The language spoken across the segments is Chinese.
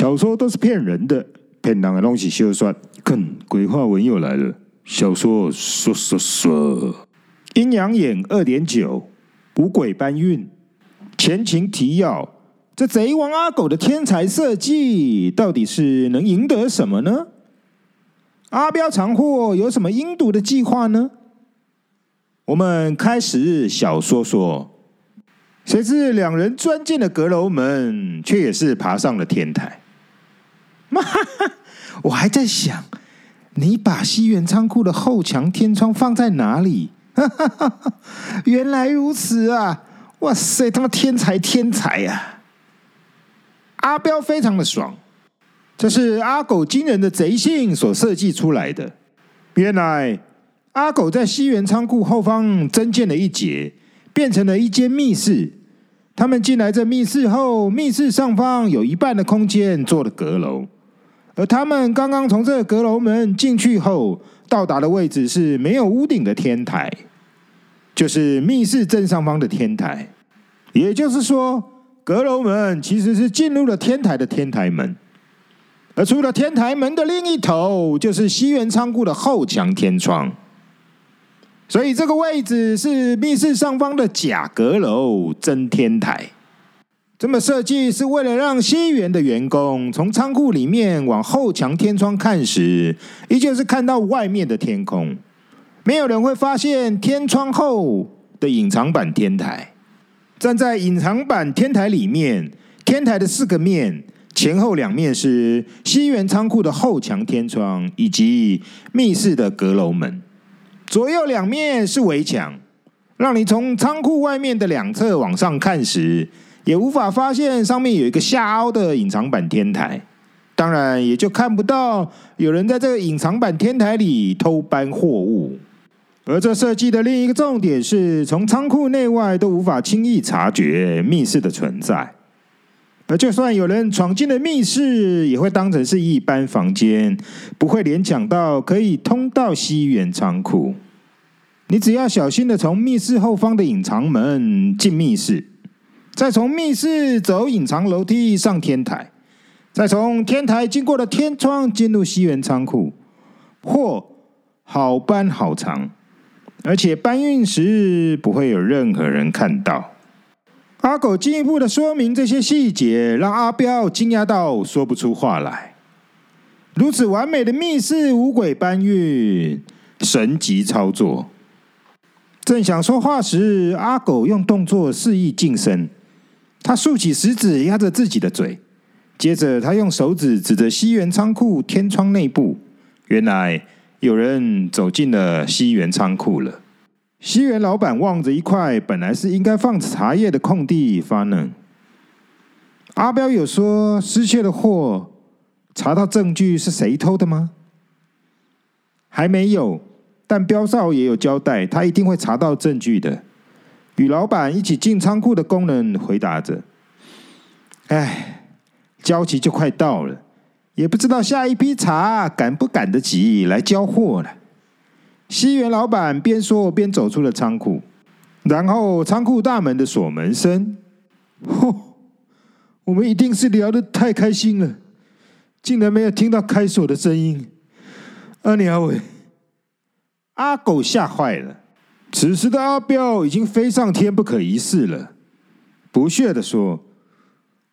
小说都是骗人的，骗人的东西休算。看，鬼话文又来了。小说说说说，阴阳眼二点九，五鬼搬运。前情提要：这贼王阿狗的天才设计，到底是能赢得什么呢？阿彪藏货有什么阴毒的计划呢？我们开始小说说。谁知两人钻进了阁楼门，却也是爬上了天台。我还在想，你把西园仓库的后墙天窗放在哪里？原来如此啊！哇塞，他妈天才天才呀！阿彪非常的爽，这是阿狗惊人的贼性所设计出来的。原来阿狗在西园仓库后方增建了一节。变成了一间密室。他们进来这密室后，密室上方有一半的空间做了阁楼，而他们刚刚从这个阁楼门进去后，到达的位置是没有屋顶的天台，就是密室正上方的天台。也就是说，阁楼门其实是进入了天台的天台门，而除了天台门的另一头，就是西园仓库的后墙天窗。所以这个位置是密室上方的假阁楼，真天台。这么设计是为了让西园的员工从仓库里面往后墙天窗看时，依旧是看到外面的天空，没有人会发现天窗后的隐藏版天台。站在隐藏版天台里面，天台的四个面前后两面是西园仓库的后墙天窗以及密室的阁楼门。左右两面是围墙，让你从仓库外面的两侧往上看时，也无法发现上面有一个下凹的隐藏版天台。当然，也就看不到有人在这个隐藏版天台里偷搬货物。而这设计的另一个重点是，从仓库内外都无法轻易察觉密室的存在。而就算有人闯进了密室，也会当成是一般房间，不会联想到可以通到西园仓库。你只要小心的从密室后方的隐藏门进密室，再从密室走隐藏楼梯上天台，再从天台经过了天窗进入西园仓库，货好搬好藏，而且搬运时不会有任何人看到。阿狗进一步的说明这些细节，让阿彪惊讶到说不出话来。如此完美的密室五鬼搬运，神级操作。正想说话时，阿狗用动作示意噤声。他竖起食指压着自己的嘴，接着他用手指指着西园仓库天窗内部，原来有人走进了西园仓库了。西园老板望着一块本来是应该放茶叶的空地发愣。阿彪有说失窃的货查到证据是谁偷的吗？还没有，但彪少也有交代，他一定会查到证据的。与老板一起进仓库的工人回答着：“哎，交期就快到了，也不知道下一批茶赶不赶得及来交货了。”西园老板边说边走出了仓库，然后仓库大门的锁门声，嚯！我们一定是聊得太开心了，竟然没有听到开锁的声音。阿鸟伟，阿狗吓坏了。此时的阿彪已经飞上天不可一世了，不屑地说：“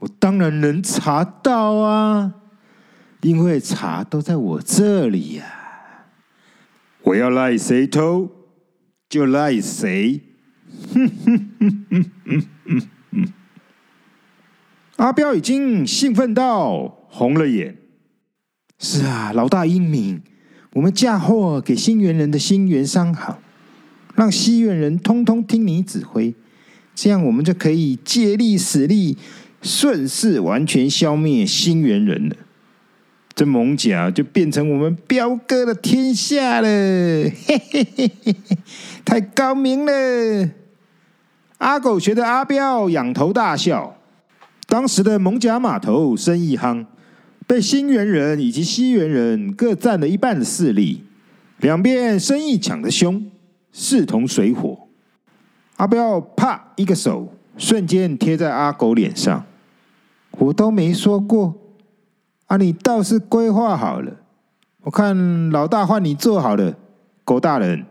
我当然能查到啊，因为茶都在我这里呀。”我要赖谁偷，就赖谁。哼哼哼哼哼哼哼！阿彪已经兴奋到红了眼。是啊，老大英明，我们嫁祸给新园人的新园商行，让西园人通通听你指挥，这样我们就可以借力使力，顺势完全消灭新元人了。这艋舺就变成我们彪哥的天下了，嘿嘿嘿嘿，太高明了！阿狗学的阿彪仰头大笑。当时的艋舺码头生意夯，被新元人以及西元人各占了一半的势力，两边生意抢得凶，势同水火。阿彪啪一个手，瞬间贴在阿狗脸上。我都没说过。啊，你倒是规划好了。我看老大换你做好了，狗大人。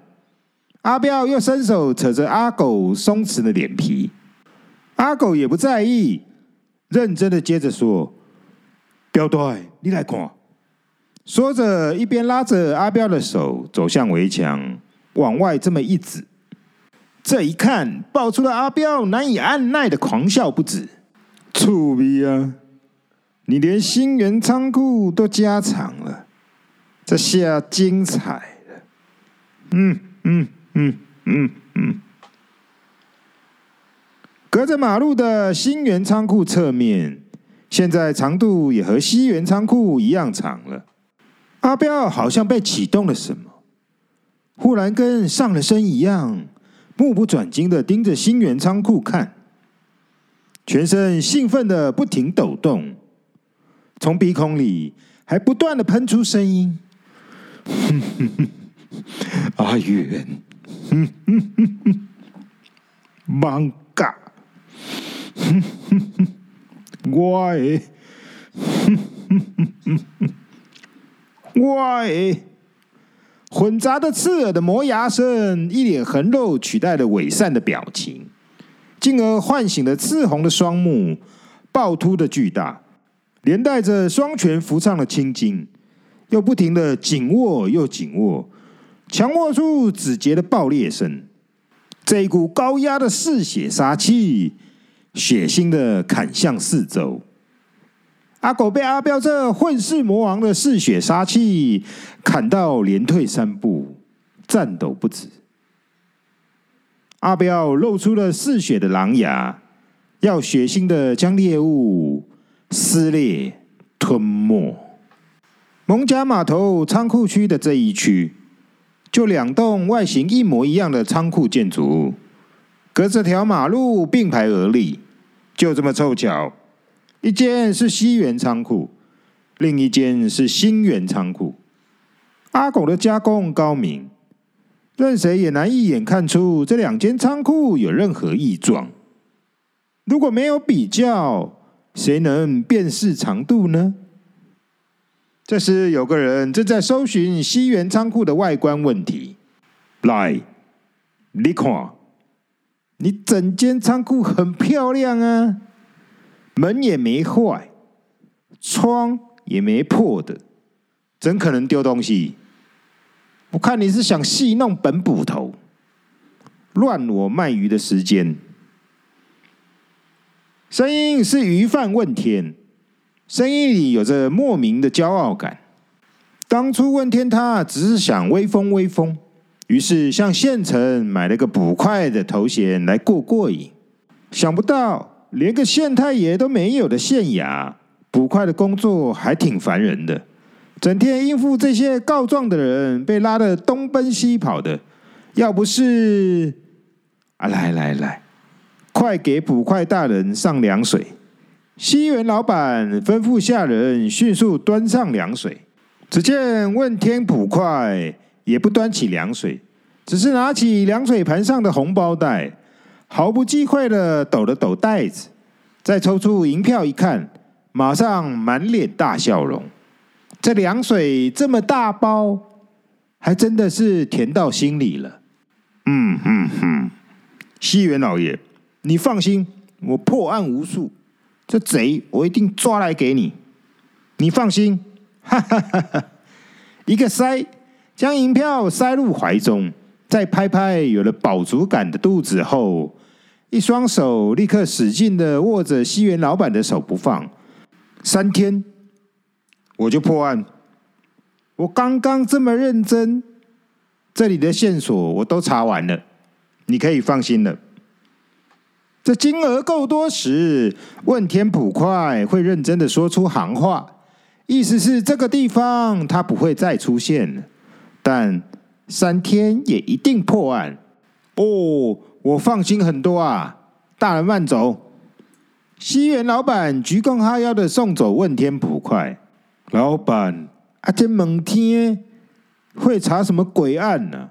阿彪又伸手扯着阿狗松弛的脸皮，阿狗也不在意，认真的接着说：“彪队，你来看。”说着，一边拉着阿彪的手走向围墙，往外这么一指。这一看，爆出了阿彪难以按耐的狂笑不止。臭逼啊！你连新源仓库都加长了，这下精彩了。嗯嗯嗯嗯嗯。隔着马路的新源仓库侧面，现在长度也和西源仓库一样长了。阿彪好像被启动了什么，忽然跟上了身一样，目不转睛的盯着新源仓库看，全身兴奋的不停抖动，从鼻孔里还不断的喷出声音：“哼哼哼，阿源，哼哼哼哼，艋舺，哼哼哼，我的，哼哼哼哼哼。”喂！混杂的刺耳的磨牙声，一脸横肉取代了伪善的表情，进而唤醒了赤红的双目，暴突的巨大，连带着双拳扶上了青筋，又不停的紧握又紧握，强握出指节的爆裂声。这一股高压的嗜血杀气，血腥的砍向四周。阿狗被阿彪这混世魔王的嗜血杀气砍到连退三步，颤抖不止。阿彪露出了嗜血的狼牙，要血腥的将猎物撕裂吞没。艋舺码头仓库区的这一区，就两栋外形一模一样的仓库建筑，隔着条马路并排而立，就这么凑巧。一间是西元仓库，另一间是新元仓库。阿狗的加工高明，任谁也难一眼看出这两间仓库有任何异状。如果没有比较，谁能辨识长度呢？这时，有个人正在搜寻西元仓库的外观问题。来，你看，你整间仓库很漂亮啊。门也没坏，窗也没破的，怎可能丢东西？我看你是想戏弄本捕头，乱我卖鱼的时间。声音是鱼贩问天，声音里有着莫名的骄傲感。当初问天他只是想威风威风，于是向县城买了个捕快的头衔来过过瘾，想不到。连个县太爷都没有的县衙，捕快的工作还挺烦人的，整天应付这些告状的人，被拉得东奔西跑的。要不是啊，来来来，快给捕快大人上凉水！西园老板吩咐下人迅速端上凉水。只见问天捕快也不端起凉水，只是拿起凉水盘上的红包袋。毫不忌讳的抖了抖袋子，再抽出银票一看，马上满脸大笑容。这凉水这么大包，还真的是甜到心里了。嗯嗯嗯，西园老爷，你放心，我破案无数，这贼我一定抓来给你。你放心，哈哈哈哈！一个塞，将银票塞入怀中，再拍拍有了饱足感的肚子后。一双手立刻使劲的握着西园老板的手不放，三天我就破案。我刚刚这么认真，这里的线索我都查完了，你可以放心了。这金额够多时，问天捕快会认真的说出行话，意思是这个地方他不会再出现了。但三天也一定破案哦。我放心很多啊，大人慢走。西园老板鞠躬哈腰的送走问天捕快。老板，啊，这问天会查什么鬼案呢？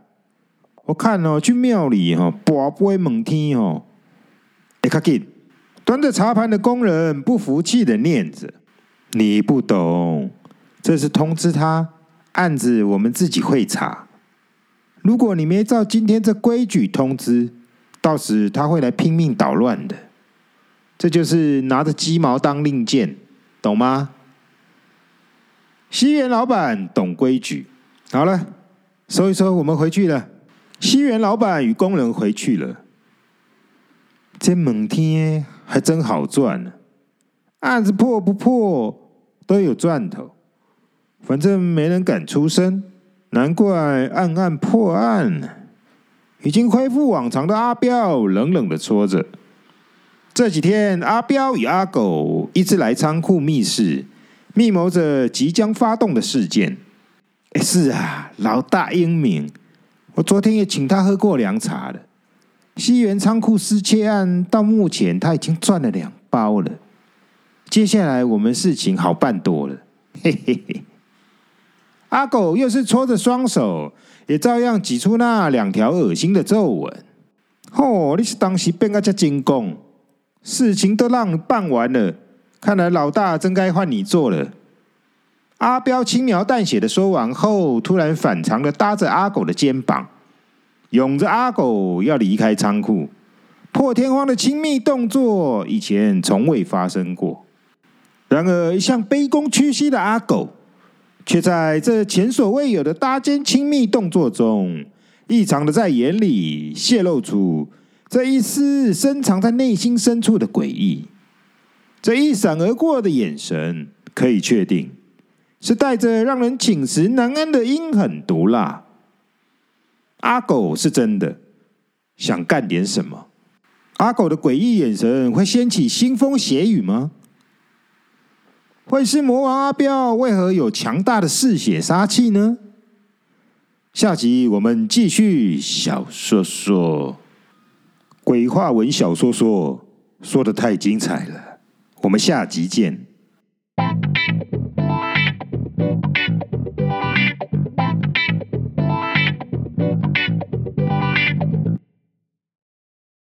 我看哦，去庙里哈，跋杯问天哦。哎，卡紧，端着茶盘的工人不服气的念着。你不懂，这是通知他，案子我们自己会查。如果你没照今天这规矩通知，到时他会来拼命捣乱的。这就是拿着鸡毛当令箭，懂吗？西园老板懂规矩。好了，收一收，我们回去了。西园老板与工人回去了。这门天还真好赚呢，案子破不破都有赚头，反正没人敢出声，难怪暗暗破案。已经恢复往常的阿彪冷冷的说着：“这几天，阿彪与阿狗一直来仓库密室，密谋着即将发动的事件。”，是啊，老大英明，我昨天也请他喝过凉茶了。西园仓库失窃案到目前他已经赚了两包了，接下来我们事情好办多了。嘿嘿嘿，阿狗又是搓着双手，也照样挤出那两条恶心的皱纹。哦，你是当时变个这精工，事情都让你办完了，看来老大真该换你做了。阿彪轻描淡写的说完后，突然反常的搭着阿狗的肩膀。拥着阿狗要离开仓库，破天荒的亲密动作以前从未发生过。然而，一向卑躬屈膝的阿狗，却在这前所未有的搭肩亲密动作中，异常的在眼里泄露出这一丝深藏在内心深处的诡异。这一闪而过的眼神，可以确定是带着让人寝食难安的阴狠毒辣。阿狗是真的想干点什么？阿狗的诡异眼神会掀起腥风血雨吗？会是魔王阿彪为何有强大的嗜血杀气呢？下集我们继续小说说鬼话文小说说说的太精彩了，我们下集见。